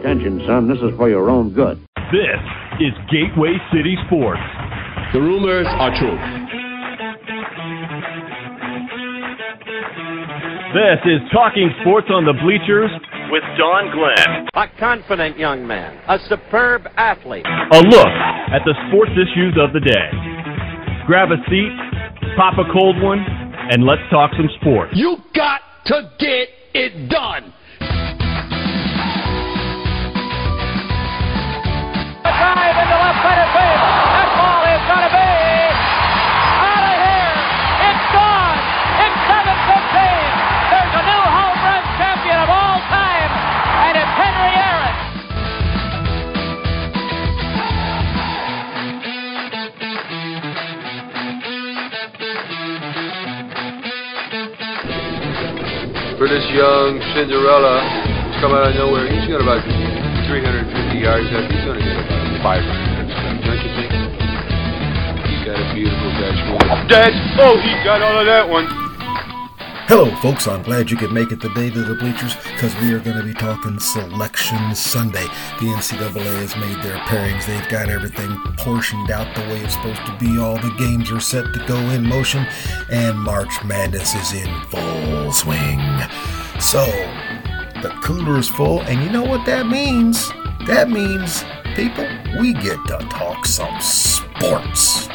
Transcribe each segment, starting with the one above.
attention, son. This is for your own good. This is Gateway City Sports. The rumors are true. This is Talking Sports on the Bleachers with Don Glenn. A confident young man, a superb athlete. A look at the sports issues of the day. Grab a seat, pop a cold one, and let's talk some sports. You got to get it done. For this young Cinderella come out of nowhere, he's got about 350 yards left. He's going to get about 500. Don't you think? He's got a beautiful catch. Dad! Oh, he got all of that one. Hello, folks. I'm glad you could make it the day to the bleachers because we are going to be talking Selection Sunday. The NCAA has made their pairings. They've got everything portioned out the way it's supposed to be. All the games are set to go in motion, and March Madness is in full swing. So, the cooler is full, and you know what that means? That means, people, we get to talk some sports.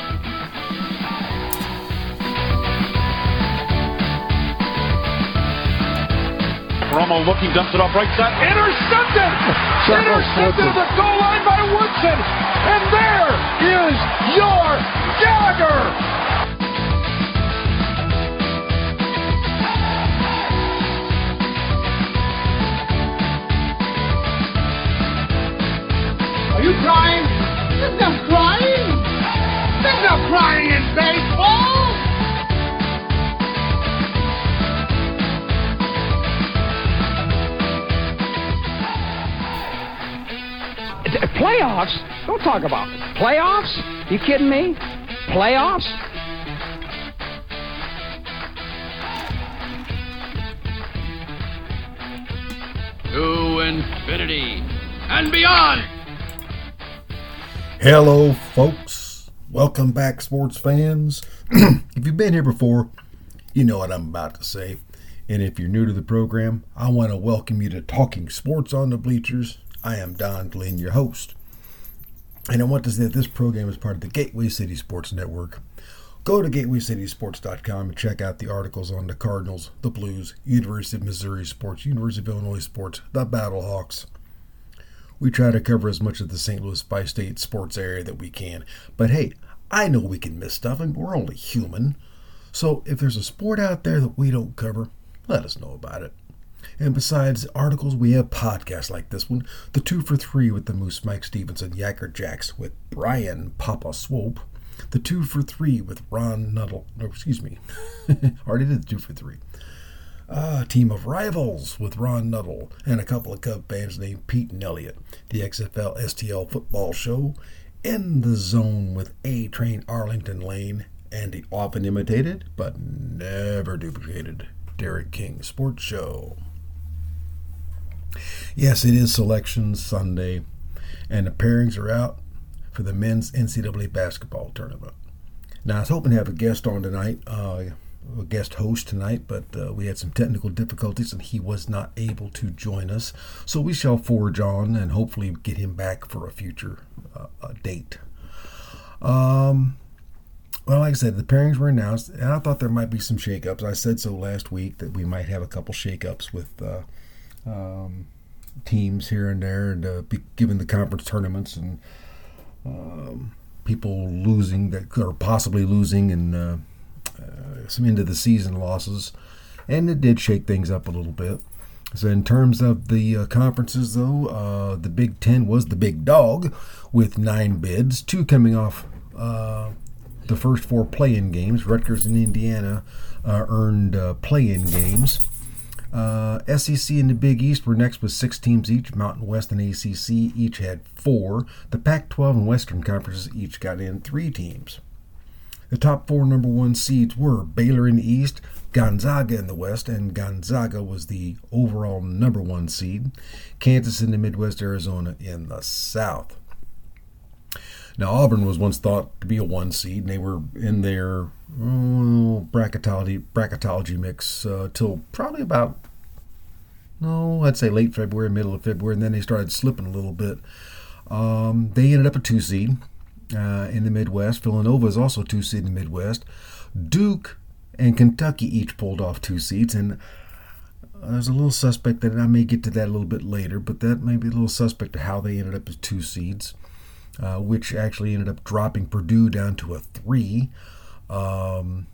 Romo looking, dumps it off right side. Intercepted! Intercepted at the goal line by Woodson! And there is your Gallagher! Are you crying? There's no crying! There's no crying in baseball! Playoffs? Don't talk about playoffs. You kidding me? Playoffs? To infinity and beyond. Hello, folks. Welcome back, sports fans. if you've been here before, you know what I'm about to say. And if you're new to the program, I want to welcome you to Talking Sports on the Bleachers. I am Don Glenn, your host. And I want to say that this program is part of the Gateway City Sports Network. Go to gatewaycitysports.com and check out the articles on the Cardinals, the Blues, University of Missouri sports, University of Illinois sports, the Battlehawks. We try to cover as much of the St. Louis by state sports area that we can. But hey, I know we can miss stuff, and we're only human. So if there's a sport out there that we don't cover, let us know about it. And besides articles, we have podcasts like this one, the two for three with the Moose Mike Stevenson, Yacker Jacks with Brian Papa Swope, the two for three with Ron Nuttall. No, excuse me, already did the two for three. Uh, team of rivals with Ron Nuttall and a couple of Cub fans named Pete and Elliott. The XFL STL football show, In the Zone with A Train Arlington Lane, and the often imitated but never duplicated Derek King Sports Show. Yes, it is Selection Sunday, and the pairings are out for the men's NCAA basketball tournament. Now, I was hoping to have a guest on tonight, uh, a guest host tonight, but uh, we had some technical difficulties and he was not able to join us. So we shall forge on and hopefully get him back for a future uh, date. Um, well, like I said, the pairings were announced, and I thought there might be some shakeups. I said so last week that we might have a couple shakeups with uh, um, teams here and there, and uh, given the conference tournaments and um, people losing that or possibly losing and uh, uh, some end of the season losses, and it did shake things up a little bit. So in terms of the uh, conferences, though, uh, the Big Ten was the big dog with nine bids, two coming off uh, the first four play-in games. Rutgers and Indiana uh, earned uh, play-in games. Uh, SEC and the Big East were next with six teams each. Mountain West and ACC each had four. The Pac 12 and Western Conferences each got in three teams. The top four number one seeds were Baylor in the East, Gonzaga in the West, and Gonzaga was the overall number one seed. Kansas in the Midwest, Arizona in the South. Now, Auburn was once thought to be a one seed, and they were in their oh, bracketology, bracketology mix uh, till probably about, no, I'd say late February, middle of February, and then they started slipping a little bit. Um, they ended up a two seed uh, in the Midwest. Villanova is also two seed in the Midwest. Duke and Kentucky each pulled off two seeds, and there's a little suspect that I may get to that a little bit later, but that may be a little suspect to how they ended up as two seeds uh, which actually ended up dropping Purdue down to a three. Um,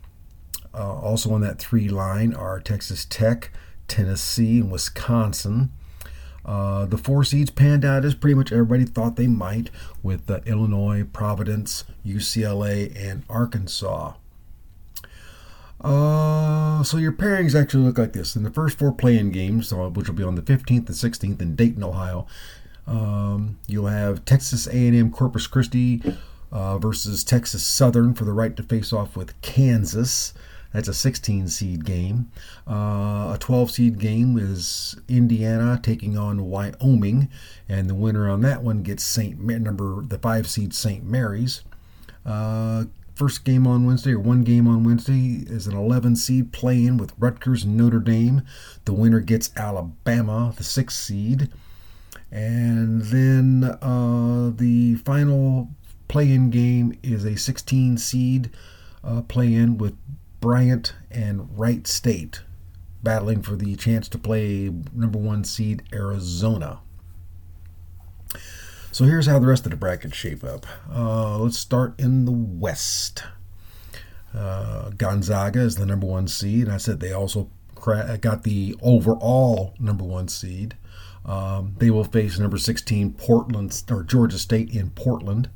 uh, also on that three line are Texas Tech, Tennessee, and Wisconsin. Uh, the four seeds panned out as pretty much everybody thought they might, with uh, Illinois, Providence, UCLA, and Arkansas. Uh, so your pairings actually look like this. In the first four play-in games, uh, which will be on the 15th and 16th in Dayton, Ohio, um, you'll have Texas A&M Corpus Christi uh, versus Texas Southern for the right to face off with Kansas. That's a 16 seed game. Uh, a 12 seed game is Indiana taking on Wyoming, and the winner on that one gets Saint number the five seed St. Mary's. Uh, first game on Wednesday, or one game on Wednesday, is an 11 seed playing with Rutgers Notre Dame. The winner gets Alabama, the six seed. And then uh, the final play in game is a 16 seed uh, play in with Bryant and Wright State battling for the chance to play number one seed Arizona. So here's how the rest of the brackets shape up. Uh, let's start in the West. Uh, Gonzaga is the number one seed. and I said they also got the overall number one seed. Um, they will face number 16 Portland or Georgia State in Portland.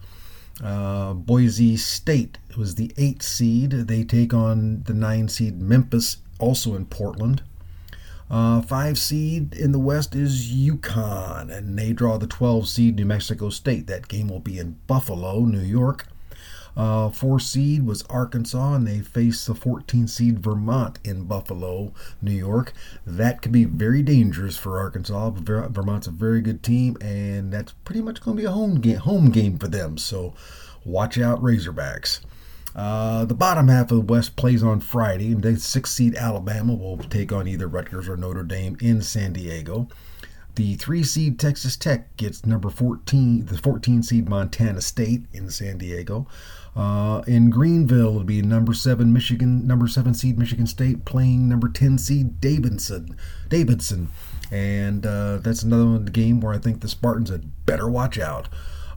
Uh, Boise State was the eight seed. They take on the nine seed Memphis, also in Portland. Uh, five seed in the West is UConn, and they draw the 12 seed New Mexico State. That game will be in Buffalo, New York. Uh, four seed was Arkansas, and they face the 14 seed Vermont in Buffalo, New York. That could be very dangerous for Arkansas. Vermont's a very good team, and that's pretty much going to be a home game, home game for them. So watch out, Razorbacks. Uh, the bottom half of the West plays on Friday, and the six seed Alabama will take on either Rutgers or Notre Dame in San Diego. The three seed Texas Tech gets number 14, the 14 seed Montana State in San Diego. Uh, in Greenville, it'll be number seven Michigan, number seven seed Michigan State playing number ten seed Davidson. Davidson, and uh, that's another one, game where I think the Spartans had better watch out.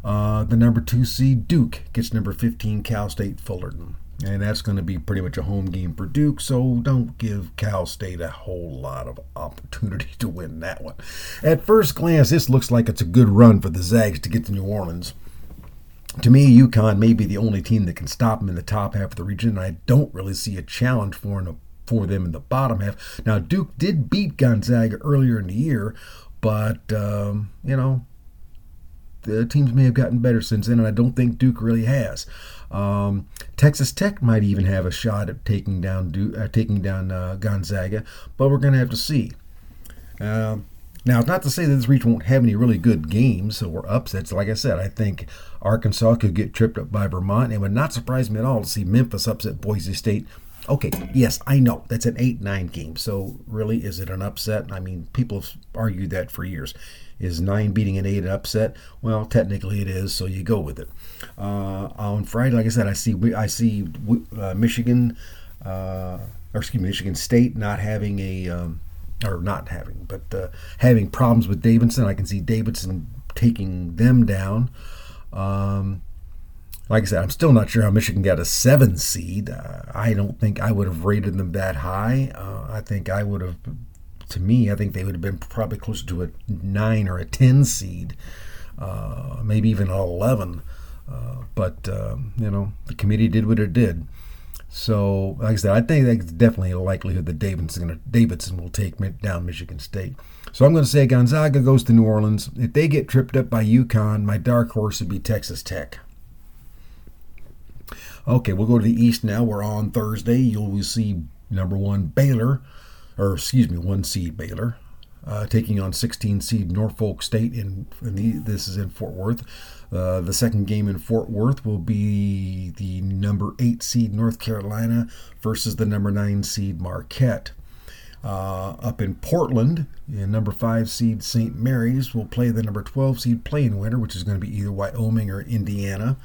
Uh, the number two seed Duke gets number 15 Cal State Fullerton. And that's going to be pretty much a home game for Duke, so don't give Cal State a whole lot of opportunity to win that one. At first glance, this looks like it's a good run for the Zags to get to New Orleans to me, UConn may be the only team that can stop them in the top half of the region, and I don't really see a challenge for them, for them in the bottom half. Now, Duke did beat Gonzaga earlier in the year, but, um, you know, the teams may have gotten better since then, and I don't think Duke really has. Um, Texas Tech might even have a shot at taking down Duke, uh, taking down uh, Gonzaga, but we're going to have to see. Uh, now, it's not to say that this region won't have any really good games or upsets. Like I said, I think Arkansas could get tripped up by Vermont. It would not surprise me at all to see Memphis upset Boise State. Okay, yes, I know that's an 8 9 game. So, really, is it an upset? I mean, people have argued that for years. Is 9 beating an 8 an upset? Well, technically it is, so you go with it. Uh, on Friday, like I said, I see I see uh, Michigan, uh, or excuse me, Michigan State not having a. Um, or not having, but uh, having problems with Davidson. I can see Davidson taking them down. Um, like I said, I'm still not sure how Michigan got a seven seed. Uh, I don't think I would have rated them that high. Uh, I think I would have, to me, I think they would have been probably closer to a nine or a ten seed, uh, maybe even an eleven. Uh, but um, you know, the committee did what it did. So, like I said, I think that's definitely a likelihood that Davidson, Davidson will take down Michigan State. So I'm going to say Gonzaga goes to New Orleans. If they get tripped up by UConn, my dark horse would be Texas Tech. Okay, we'll go to the East now. We're on Thursday. You'll see number one Baylor, or excuse me, one seed Baylor, uh, taking on 16 seed Norfolk State. In, in the, this is in Fort Worth. Uh, the second game in Fort Worth will be the number eight seed North Carolina versus the number nine seed Marquette. Uh, up in Portland, the number five seed St. Mary's will play the number 12 seed play-in winner, which is going to be either Wyoming or Indiana.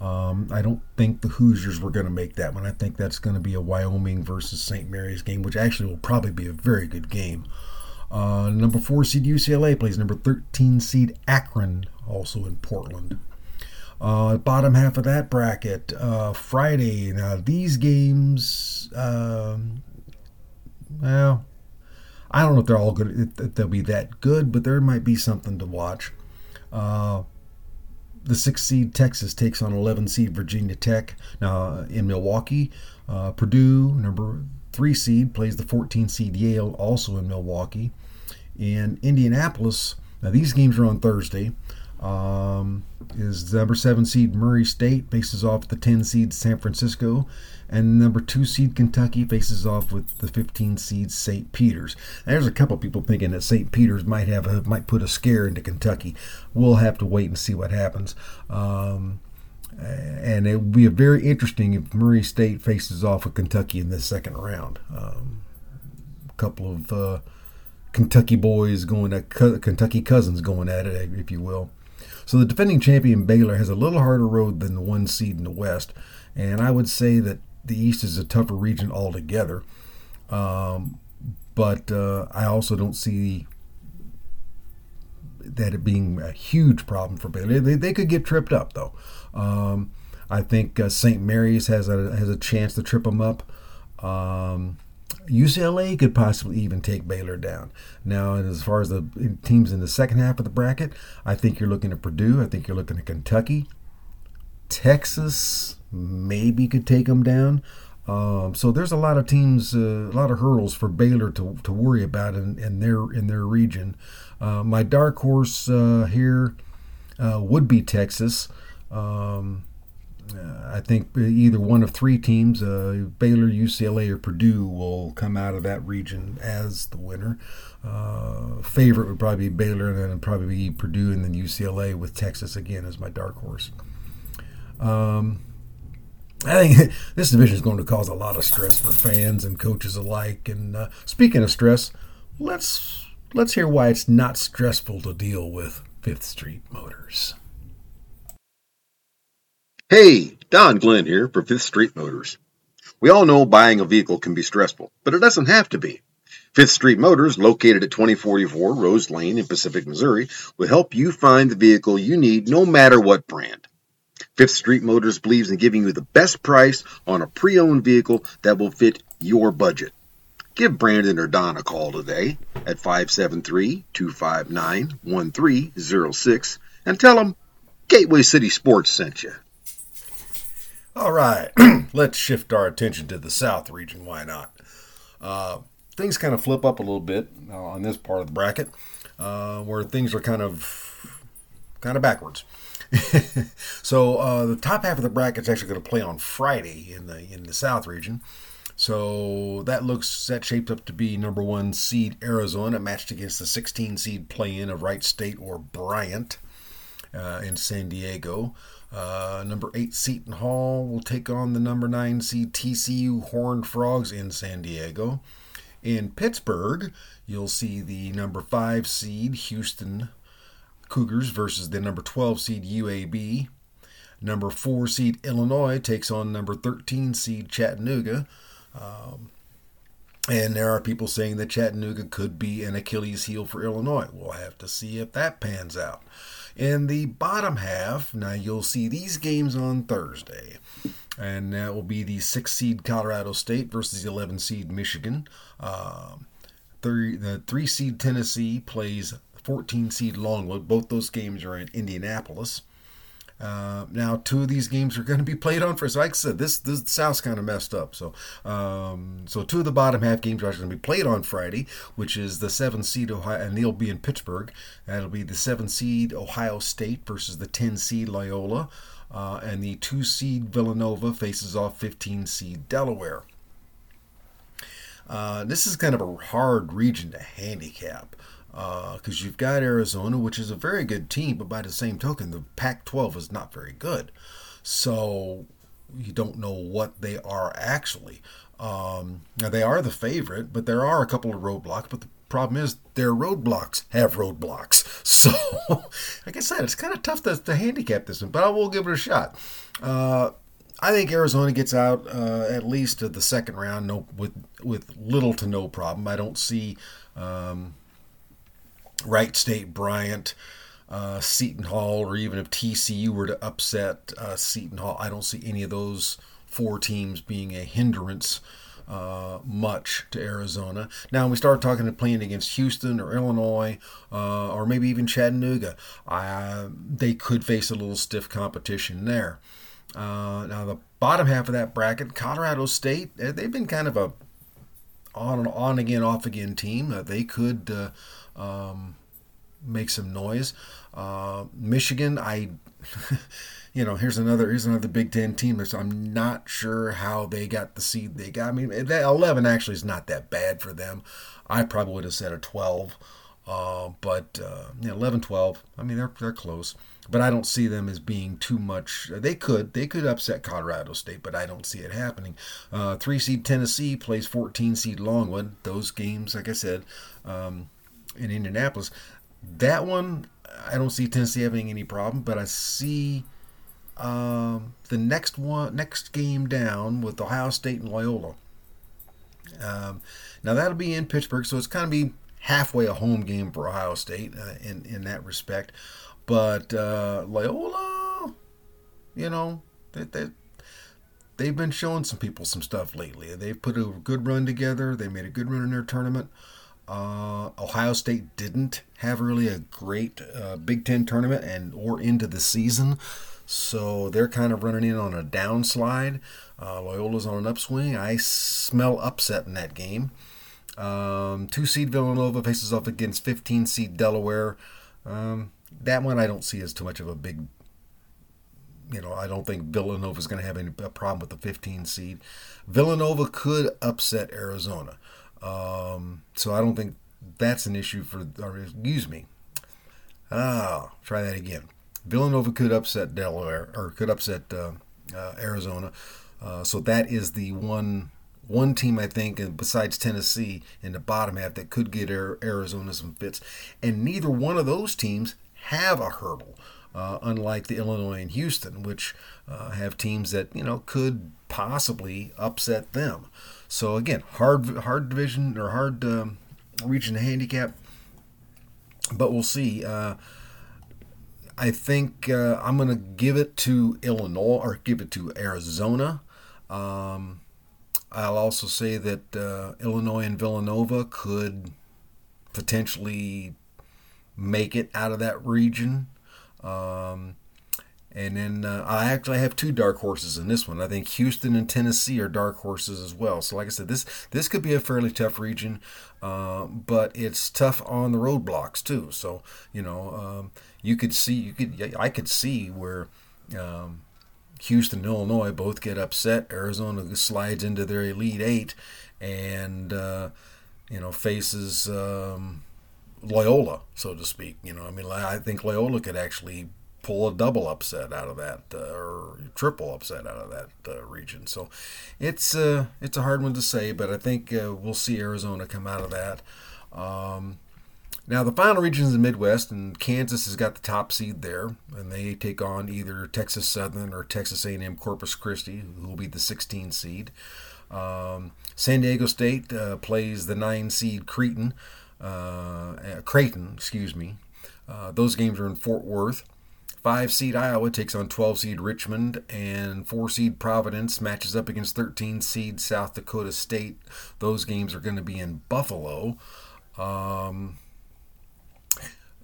Um, I don't think the Hoosiers were going to make that one. I think that's going to be a Wyoming versus St. Mary's game, which actually will probably be a very good game. Uh, number four seed UCLA plays number 13 seed Akron, also in Portland. Uh, bottom half of that bracket, uh, Friday. Now, these games, um, well, I don't know if they're all good, if they'll be that good, but there might be something to watch. Uh, the six seed Texas takes on 11 seed Virginia Tech. Now, in Milwaukee, uh, Purdue, number three seed, plays the 14 seed Yale, also in Milwaukee. In Indianapolis, now these games are on Thursday. Um, is the number seven seed Murray State faces off the 10 seed San Francisco, and number two seed Kentucky faces off with the 15 seed St. Peter's. there's a couple people thinking that St. Peter's might have a, might put a scare into Kentucky. We'll have to wait and see what happens. Um, and it will be very interesting if Murray State faces off with Kentucky in the second round. Um, a couple of uh, Kentucky boys going at Kentucky cousins going at it, if you will. So the defending champion Baylor has a little harder road than the one seed in the West, and I would say that the East is a tougher region altogether. Um, but uh, I also don't see that it being a huge problem for Baylor. They, they could get tripped up though. Um, I think uh, St. Mary's has a has a chance to trip them up. Um, UCLA could possibly even take Baylor down. Now, as far as the teams in the second half of the bracket, I think you're looking at Purdue. I think you're looking at Kentucky. Texas maybe could take them down. Um, so there's a lot of teams, uh, a lot of hurdles for Baylor to, to worry about in, in their in their region. Uh, my dark horse uh, here uh, would be Texas. Um, uh, I think either one of three teams, uh, Baylor, UCLA, or Purdue, will come out of that region as the winner. Uh, favorite would probably be Baylor, and then probably be Purdue, and then UCLA with Texas again as my dark horse. Um, I think this division is going to cause a lot of stress for fans and coaches alike. And uh, speaking of stress, let's let's hear why it's not stressful to deal with Fifth Street Motors. Hey, Don Glenn here for Fifth Street Motors. We all know buying a vehicle can be stressful, but it doesn't have to be. Fifth Street Motors, located at 2044 Rose Lane in Pacific, Missouri, will help you find the vehicle you need no matter what brand. Fifth Street Motors believes in giving you the best price on a pre owned vehicle that will fit your budget. Give Brandon or Don a call today at 573 259 1306 and tell them Gateway City Sports sent you. All right, let's shift our attention to the South region. Why not? Uh, things kind of flip up a little bit uh, on this part of the bracket, uh, where things are kind of kind of backwards. so uh, the top half of the bracket is actually going to play on Friday in the in the South region. So that looks that shaped up to be number one seed Arizona matched against the 16 seed play-in of Wright State or Bryant uh, in San Diego. Uh, number eight Seton Hall will take on the number nine seed TCU Horned Frogs in San Diego. In Pittsburgh, you'll see the number five seed Houston Cougars versus the number 12 seed UAB. Number four seed Illinois takes on number 13 seed Chattanooga. Um, and there are people saying that Chattanooga could be an Achilles heel for Illinois. We'll have to see if that pans out. In the bottom half, now you'll see these games on Thursday. And that will be the 6 seed Colorado State versus the 11 seed Michigan. Um, three, the 3 seed Tennessee plays 14 seed Longwood. Both those games are in Indianapolis. Uh, now, two of these games are going to be played on first. Like I said, this this South's kind of messed up. So, um, so two of the bottom half games are going to be played on Friday, which is the seven seed Ohio, and they'll be in Pittsburgh. That'll be the seven seed Ohio State versus the ten seed Loyola. Uh, and the two seed Villanova faces off 15 seed Delaware. Uh, this is kind of a hard region to handicap because uh, you've got Arizona, which is a very good team, but by the same token, the Pac 12 is not very good. So you don't know what they are actually. Um, now, they are the favorite, but there are a couple of roadblocks. But the problem is, their roadblocks have roadblocks. So, like I said, it's kind of tough to, to handicap this one, but I will give it a shot. Uh, I think Arizona gets out uh, at least to the second round, no, with with little to no problem. I don't see um, Wright State, Bryant, uh, Seton Hall, or even if TCU were to upset uh, Seton Hall, I don't see any of those four teams being a hindrance uh, much to Arizona. Now, we start talking to playing against Houston or Illinois uh, or maybe even Chattanooga, they could face a little stiff competition there. Uh, now, the bottom half of that bracket, Colorado State, eh, they've been kind of a on and on again, off again team. Uh, they could uh, um, make some noise. Uh, Michigan, I, you know, here's another here's another Big Ten team. I'm not sure how they got the seed they got. I mean, that 11 actually is not that bad for them. I probably would have said a 12, uh, but uh, yeah, 11, 12. I mean, they're they're close but I don't see them as being too much. They could they could upset Colorado State, but I don't see it happening. Uh, three seed Tennessee plays 14 seed Longwood. Those games, like I said, um, in Indianapolis, that one I don't see Tennessee having any problem, but I see. Um, the next one, next game down with Ohio State and Loyola. Um, now that'll be in Pittsburgh, so it's kind of be halfway a home game for Ohio State uh, in in that respect. But uh, Loyola, you know, they, they, they've been showing some people some stuff lately. They've put a good run together. They made a good run in their tournament. Uh, Ohio State didn't have really a great uh, Big Ten tournament and or into the season, so they're kind of running in on a downslide. Uh, Loyola's on an upswing. I smell upset in that game. Um, two seed Villanova faces off against 15 seed Delaware. Um, that one I don't see as too much of a big. You know, I don't think Villanova is going to have any problem with the 15 seed. Villanova could upset Arizona, um, so I don't think that's an issue for. Or excuse me. Ah, try that again. Villanova could upset Delaware or could upset uh, uh, Arizona, uh, so that is the one one team I think, besides Tennessee in the bottom half, that could get Arizona some fits, and neither one of those teams have a hurdle, uh, unlike the Illinois and Houston, which uh, have teams that you know could possibly upset them. So again, hard hard division or hard um, region handicap, but we'll see. Uh, I think uh, I'm going to give it to Illinois or give it to Arizona. Um, I'll also say that uh, Illinois and Villanova could potentially make it out of that region. Um, and then uh, I actually have two dark horses in this one. I think Houston and Tennessee are dark horses as well. So, like I said, this this could be a fairly tough region, uh, but it's tough on the roadblocks too. So, you know, um, you could see, you could, I could see where um, Houston and Illinois both get upset. Arizona slides into their Elite Eight, and uh, you know faces. Um, Loyola, so to speak. You know, I mean, I think Loyola could actually pull a double upset out of that uh, or triple upset out of that uh, region. So it's uh, it's a hard one to say, but I think uh, we'll see Arizona come out of that. Um, now the final region is the Midwest, and Kansas has got the top seed there, and they take on either Texas Southern or Texas A&M Corpus Christi, who will be the 16 seed. Um, San Diego State uh, plays the nine seed Creighton uh, Creighton, excuse me. Those games are in Fort Worth. Five seed Iowa takes on 12 seed Richmond, and four seed Providence matches up against 13 seed South Dakota State. Those games are going to be in Buffalo. Um,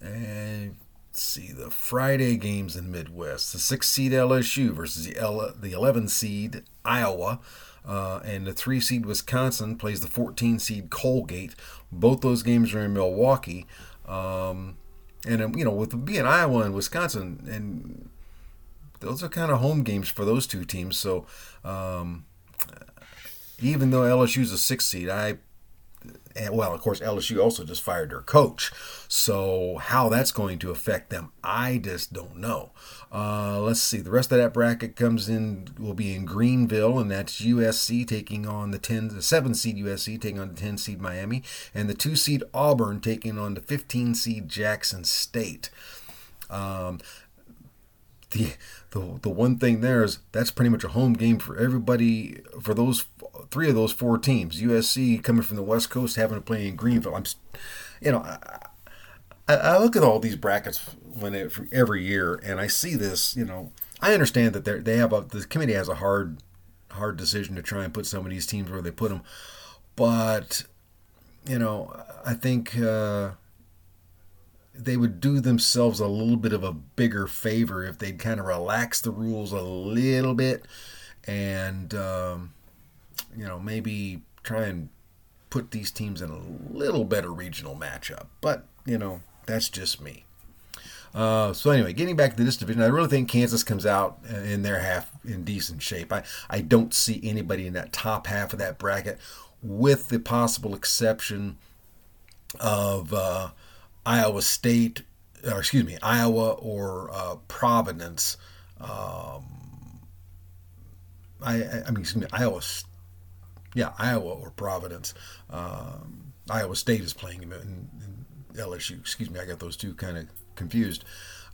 and see the Friday games in Midwest. The six seed LSU versus the L- the 11 seed Iowa. Uh, and the three seed Wisconsin plays the 14 seed Colgate. Both those games are in Milwaukee. Um, and um, you know, with being Iowa and Wisconsin, and those are kind of home games for those two teams. So um, even though LSU's a six seed, I well, of course, LSU also just fired their coach. So how that's going to affect them, I just don't know. Uh, let's see. The rest of that bracket comes in will be in Greenville, and that's USC taking on the ten, the seven seed USC taking on the ten seed Miami, and the two seed Auburn taking on the fifteen seed Jackson State. Um, the the the one thing there is that's pretty much a home game for everybody for those three of those four teams. USC coming from the West Coast having to play in Greenville. I'm, you know, I, I look at all these brackets when it, every year, and I see this. You know, I understand that they they have a the committee has a hard hard decision to try and put some of these teams where they put them, but you know, I think. Uh, they would do themselves a little bit of a bigger favor if they'd kind of relax the rules a little bit and um, you know maybe try and put these teams in a little better regional matchup but you know that's just me uh, so anyway, getting back to this division, I really think Kansas comes out in their half in decent shape. I, I don't see anybody in that top half of that bracket, with the possible exception of uh, Iowa State, or excuse me, Iowa or uh, Providence. Um, I, I mean, excuse me, Iowa. Yeah, Iowa or Providence. Um, Iowa State is playing in, in, LSU. Excuse me, I got those two kind of confused.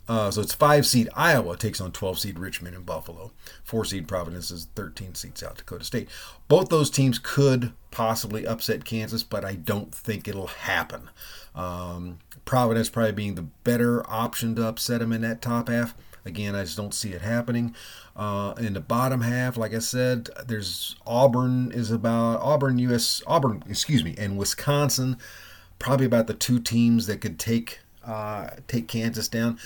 Uh, so it's five seed Iowa takes on 12 seed Richmond and Buffalo. Four seed Providence is 13 seed South Dakota State. Both those teams could possibly upset Kansas, but I don't think it'll happen. Um, Providence probably being the better option to upset them in that top half. Again, I just don't see it happening. Uh, in the bottom half, like I said, there's Auburn is about Auburn, U.S. Auburn, excuse me, and Wisconsin, probably about the two teams that could take uh, take Kansas down.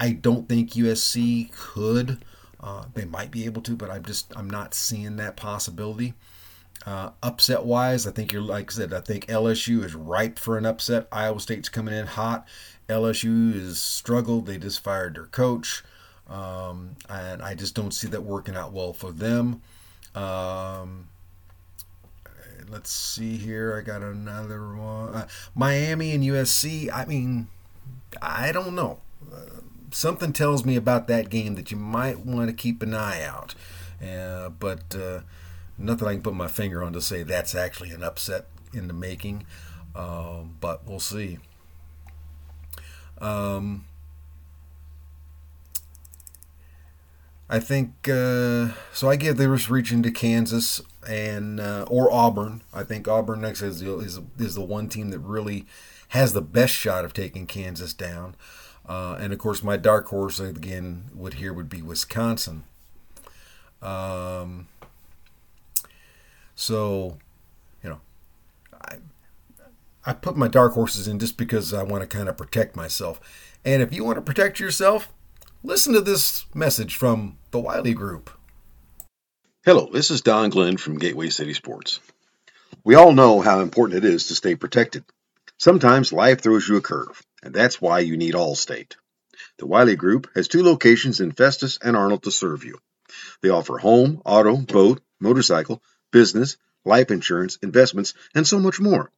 I don't think USC could. Uh, they might be able to, but I'm just I'm not seeing that possibility. Uh, upset wise, I think you're like I said. I think LSU is ripe for an upset. Iowa State's coming in hot. LSU is struggled. They just fired their coach, um, and I just don't see that working out well for them. Um, let's see here. I got another one. Uh, Miami and USC. I mean, I don't know. Uh, something tells me about that game that you might want to keep an eye out. Uh, but uh, nothing I can put my finger on to say that's actually an upset in the making. Um, but we'll see. Um, I think uh, so. I give the reaching to Kansas and uh, or Auburn. I think Auburn next is, is is the one team that really has the best shot of taking Kansas down. Uh, and of course, my dark horse again would here would be Wisconsin. Um, so, you know, I I put my dark horses in just because I want to kind of protect myself. And if you want to protect yourself, listen to this message from the Wiley Group. Hello, this is Don Glenn from Gateway City Sports. We all know how important it is to stay protected. Sometimes life throws you a curve and that's why you need Allstate. The Wiley Group has two locations in Festus and Arnold to serve you. They offer home, auto, boat, motorcycle, business, life insurance, investments, and so much more.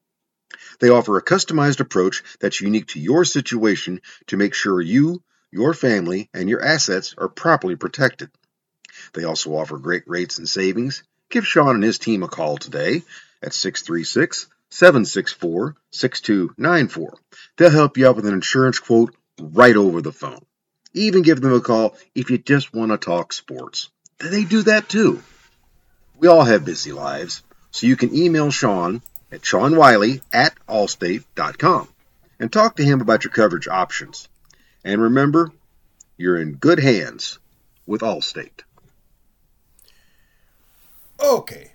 They offer a customized approach that's unique to your situation to make sure you, your family, and your assets are properly protected. They also offer great rates and savings. Give Sean and his team a call today at 636 764 6294. They'll help you out with an insurance quote right over the phone. Even give them a call if you just want to talk sports. They do that too. We all have busy lives, so you can email Sean at seanwiley at allstate.com and talk to him about your coverage options. And remember, you're in good hands with Allstate. Okay,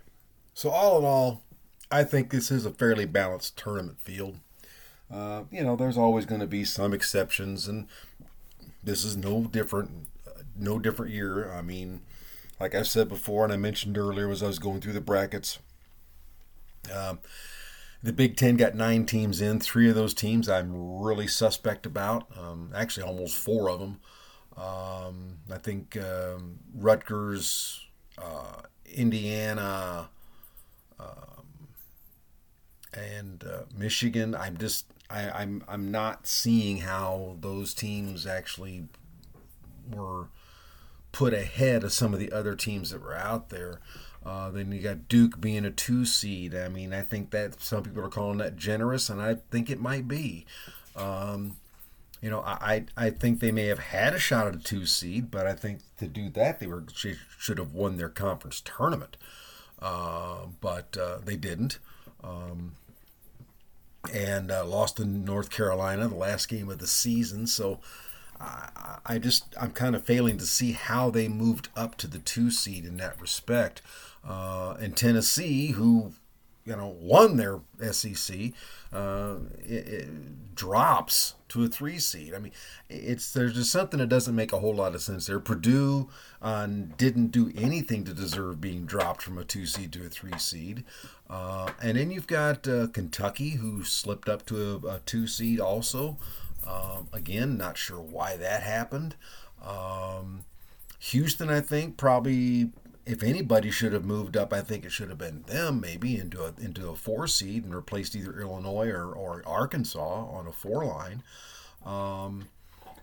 so all in all, I think this is a fairly balanced tournament field. Uh, you know, there's always going to be some exceptions, and this is no different. No different year. I mean, like I said before, and I mentioned earlier, as I was going through the brackets, um, the Big Ten got nine teams in. Three of those teams I'm really suspect about. Um, actually, almost four of them. Um, I think um, Rutgers, uh, Indiana, um, and uh, Michigan. I'm just I, I'm I'm not seeing how those teams actually were put ahead of some of the other teams that were out there. Uh, then you got Duke being a two seed. I mean, I think that some people are calling that generous, and I think it might be. Um, you know, I I think they may have had a shot at a two seed, but I think to do that they were should have won their conference tournament, uh, but uh, they didn't. Um, and uh, lost in North Carolina the last game of the season. So I, I just I'm kind of failing to see how they moved up to the two seed in that respect. Uh, and Tennessee, who you know won their SEC, uh, it, it drops to a three seed. I mean, it's there's just something that doesn't make a whole lot of sense there. Purdue uh, didn't do anything to deserve being dropped from a two seed to a three seed, uh, and then you've got uh, Kentucky who slipped up to a, a two seed also. Um, again, not sure why that happened. Um, Houston, I think, probably if anybody should have moved up, I think it should have been them, maybe into a into a four seed and replaced either Illinois or, or Arkansas on a four line. Um,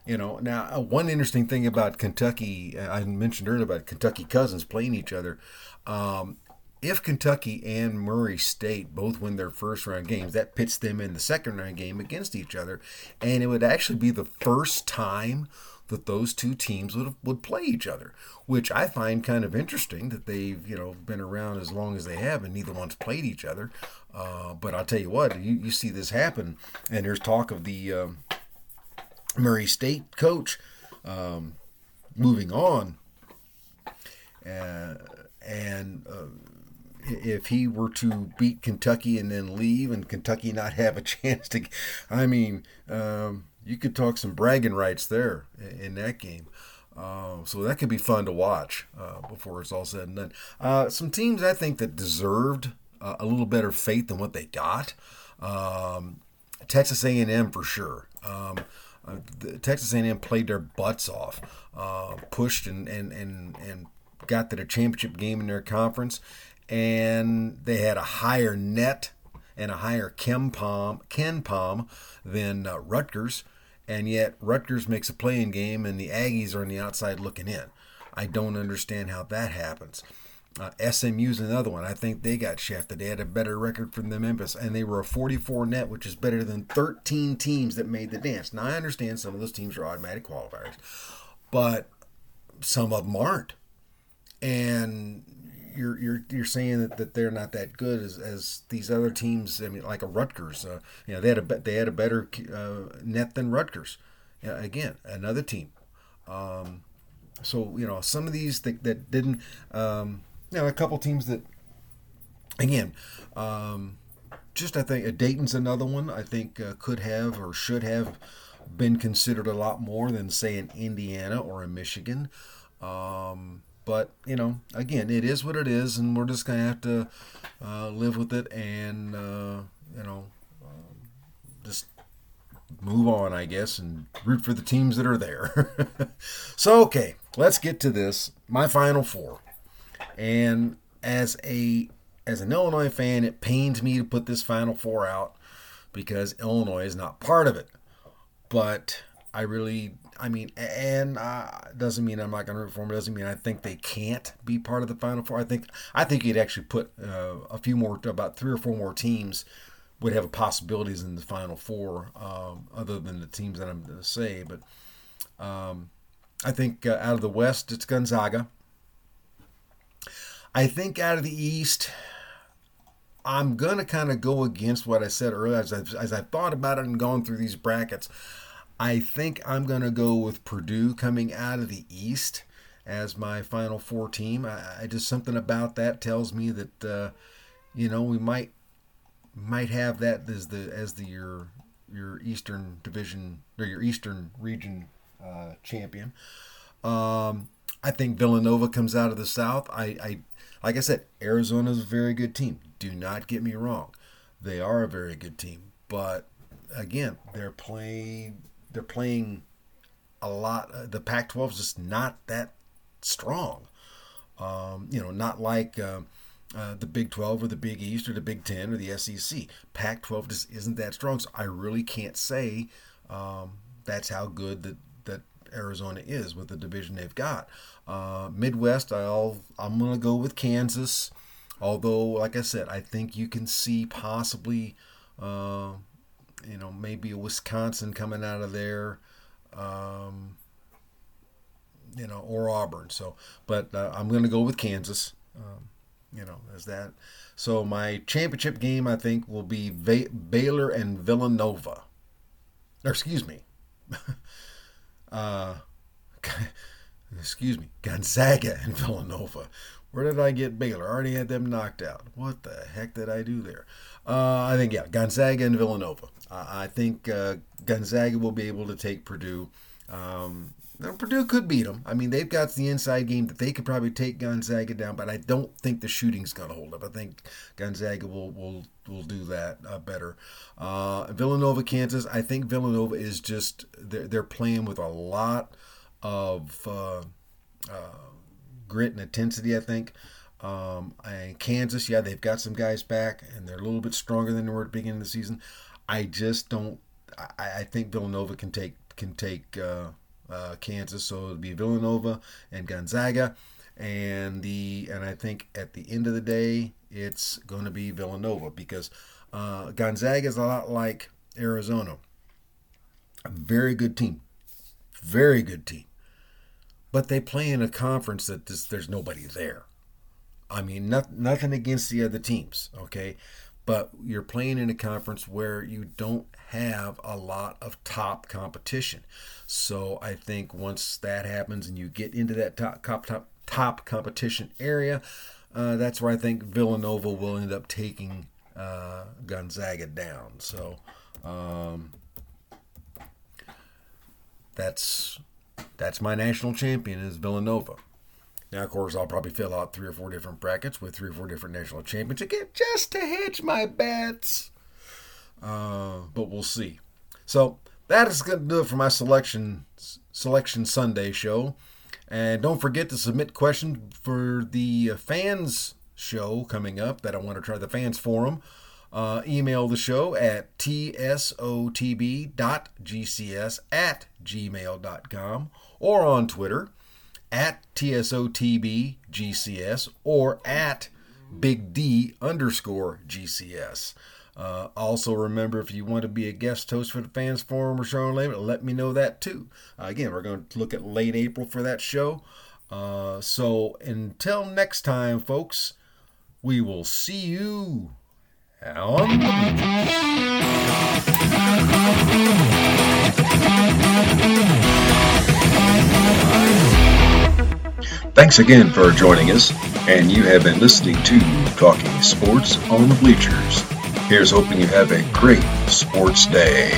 you know, now uh, one interesting thing about Kentucky, uh, I mentioned earlier about Kentucky cousins playing each other. Um, if Kentucky and Murray State both win their first round games, that pits them in the second round game against each other, and it would actually be the first time that those two teams would would play each other, which I find kind of interesting that they've you know been around as long as they have and neither one's played each other. Uh, but I'll tell you what, you, you see this happen, and there's talk of the um, Murray State coach um, moving on, uh, and. Uh, if he were to beat Kentucky and then leave and Kentucky not have a chance to, I mean, um, you could talk some bragging rights there in that game. Uh, so that could be fun to watch uh, before it's all said and done. Uh, some teams I think that deserved uh, a little better fate than what they got. Um, Texas A&M for sure. Um, uh, Texas A&M played their butts off, uh, pushed and, and, and, and got to the championship game in their conference, and they had a higher net and a higher KenPom, KenPom than Rutgers and yet Rutgers makes a play-in game and the Aggies are on the outside looking in. I don't understand how that happens. Uh, SMU's another one. I think they got shafted. They had a better record from the Memphis, and they were a 44 net, which is better than 13 teams that made the dance. Now I understand some of those teams are automatic qualifiers, but some of them aren't. And you're you're you're saying that, that they're not that good as, as these other teams. I mean, like a Rutgers. Uh, you know, they had a they had a better uh, net than Rutgers. Again, another team. Um, so you know, some of these that, that didn't. Um, you know, a couple teams that, again, um, just I think uh, Dayton's another one. I think uh, could have or should have been considered a lot more than say an Indiana or a Michigan. Um, but you know, again, it is what it is, and we're just gonna have to uh, live with it, and uh, you know, um, just move on, I guess, and root for the teams that are there. so, okay, let's get to this. My final four, and as a as an Illinois fan, it pains me to put this final four out because Illinois is not part of it, but I really I mean, and uh, doesn't mean I'm not going to root for them. Doesn't mean I think they can't be part of the Final Four. I think I think you'd actually put uh, a few more, about three or four more teams would have possibilities in the Final Four, um, other than the teams that I'm going to say. But um, I think uh, out of the West, it's Gonzaga. I think out of the East, I'm going to kind of go against what I said earlier as I've, as I've thought about it and gone through these brackets. I think I'm going to go with Purdue coming out of the East as my Final Four team. I, I just something about that tells me that uh, you know we might might have that as the as the your your Eastern Division or your Eastern Region uh, champion. Um, I think Villanova comes out of the South. I, I like I said, Arizona is a very good team. Do not get me wrong; they are a very good team. But again, they're playing they're playing a lot. Uh, the Pac-12 is just not that strong. Um, you know, not like uh, uh, the Big 12 or the Big East or the Big 10 or the SEC. Pac-12 just isn't that strong. So I really can't say um, that's how good that that Arizona is with the division they've got. Uh, Midwest, I'll I'm gonna go with Kansas. Although, like I said, I think you can see possibly, uh, you know, maybe Wisconsin coming out of there. Um, you know, or Auburn. So, but uh, I'm going to go with Kansas. Um, you know, as that. So my championship game, I think, will be Va- Baylor and Villanova. Or excuse me. uh, excuse me, Gonzaga and Villanova. Where did I get Baylor? I already had them knocked out. What the heck did I do there? Uh, I think yeah, Gonzaga and Villanova. I think uh, Gonzaga will be able to take Purdue. Um, now, Purdue could beat them. I mean, they've got the inside game that they could probably take Gonzaga down, but I don't think the shooting's going to hold up. I think Gonzaga will will will do that uh, better. Uh, Villanova, Kansas. I think Villanova is just they're, they're playing with a lot of uh, uh grit and intensity. I think. Um, and Kansas, yeah, they've got some guys back, and they're a little bit stronger than they were at the beginning of the season. I just don't. I, I think Villanova can take can take uh, uh, Kansas. So it'll be Villanova and Gonzaga, and the and I think at the end of the day, it's going to be Villanova because uh, Gonzaga is a lot like Arizona. A very good team, very good team, but they play in a conference that there's nobody there. I mean, not, nothing against the other teams, okay? but you're playing in a conference where you don't have a lot of top competition. So I think once that happens and you get into that top top top competition area, uh, that's where I think Villanova will end up taking uh, Gonzaga down. So um, that's that's my national champion is Villanova. Now, of course, I'll probably fill out three or four different brackets with three or four different national champions again, just to hedge my bets. Uh, but we'll see. So that is going to do it for my selection selection Sunday show. And don't forget to submit questions for the fans show coming up that I want to try the fans forum. Uh, email the show at tsotb.gcs at gmail.com or on Twitter at TSOTB or at Big D underscore GCS. Uh, also, remember if you want to be a guest host for the Fans Forum or Show Limit, let me know that too. Uh, again, we're going to look at late April for that show. Uh, so until next time, folks, we will see you Thanks again for joining us, and you have been listening to Talking Sports on the Bleachers. Here's hoping you have a great sports day.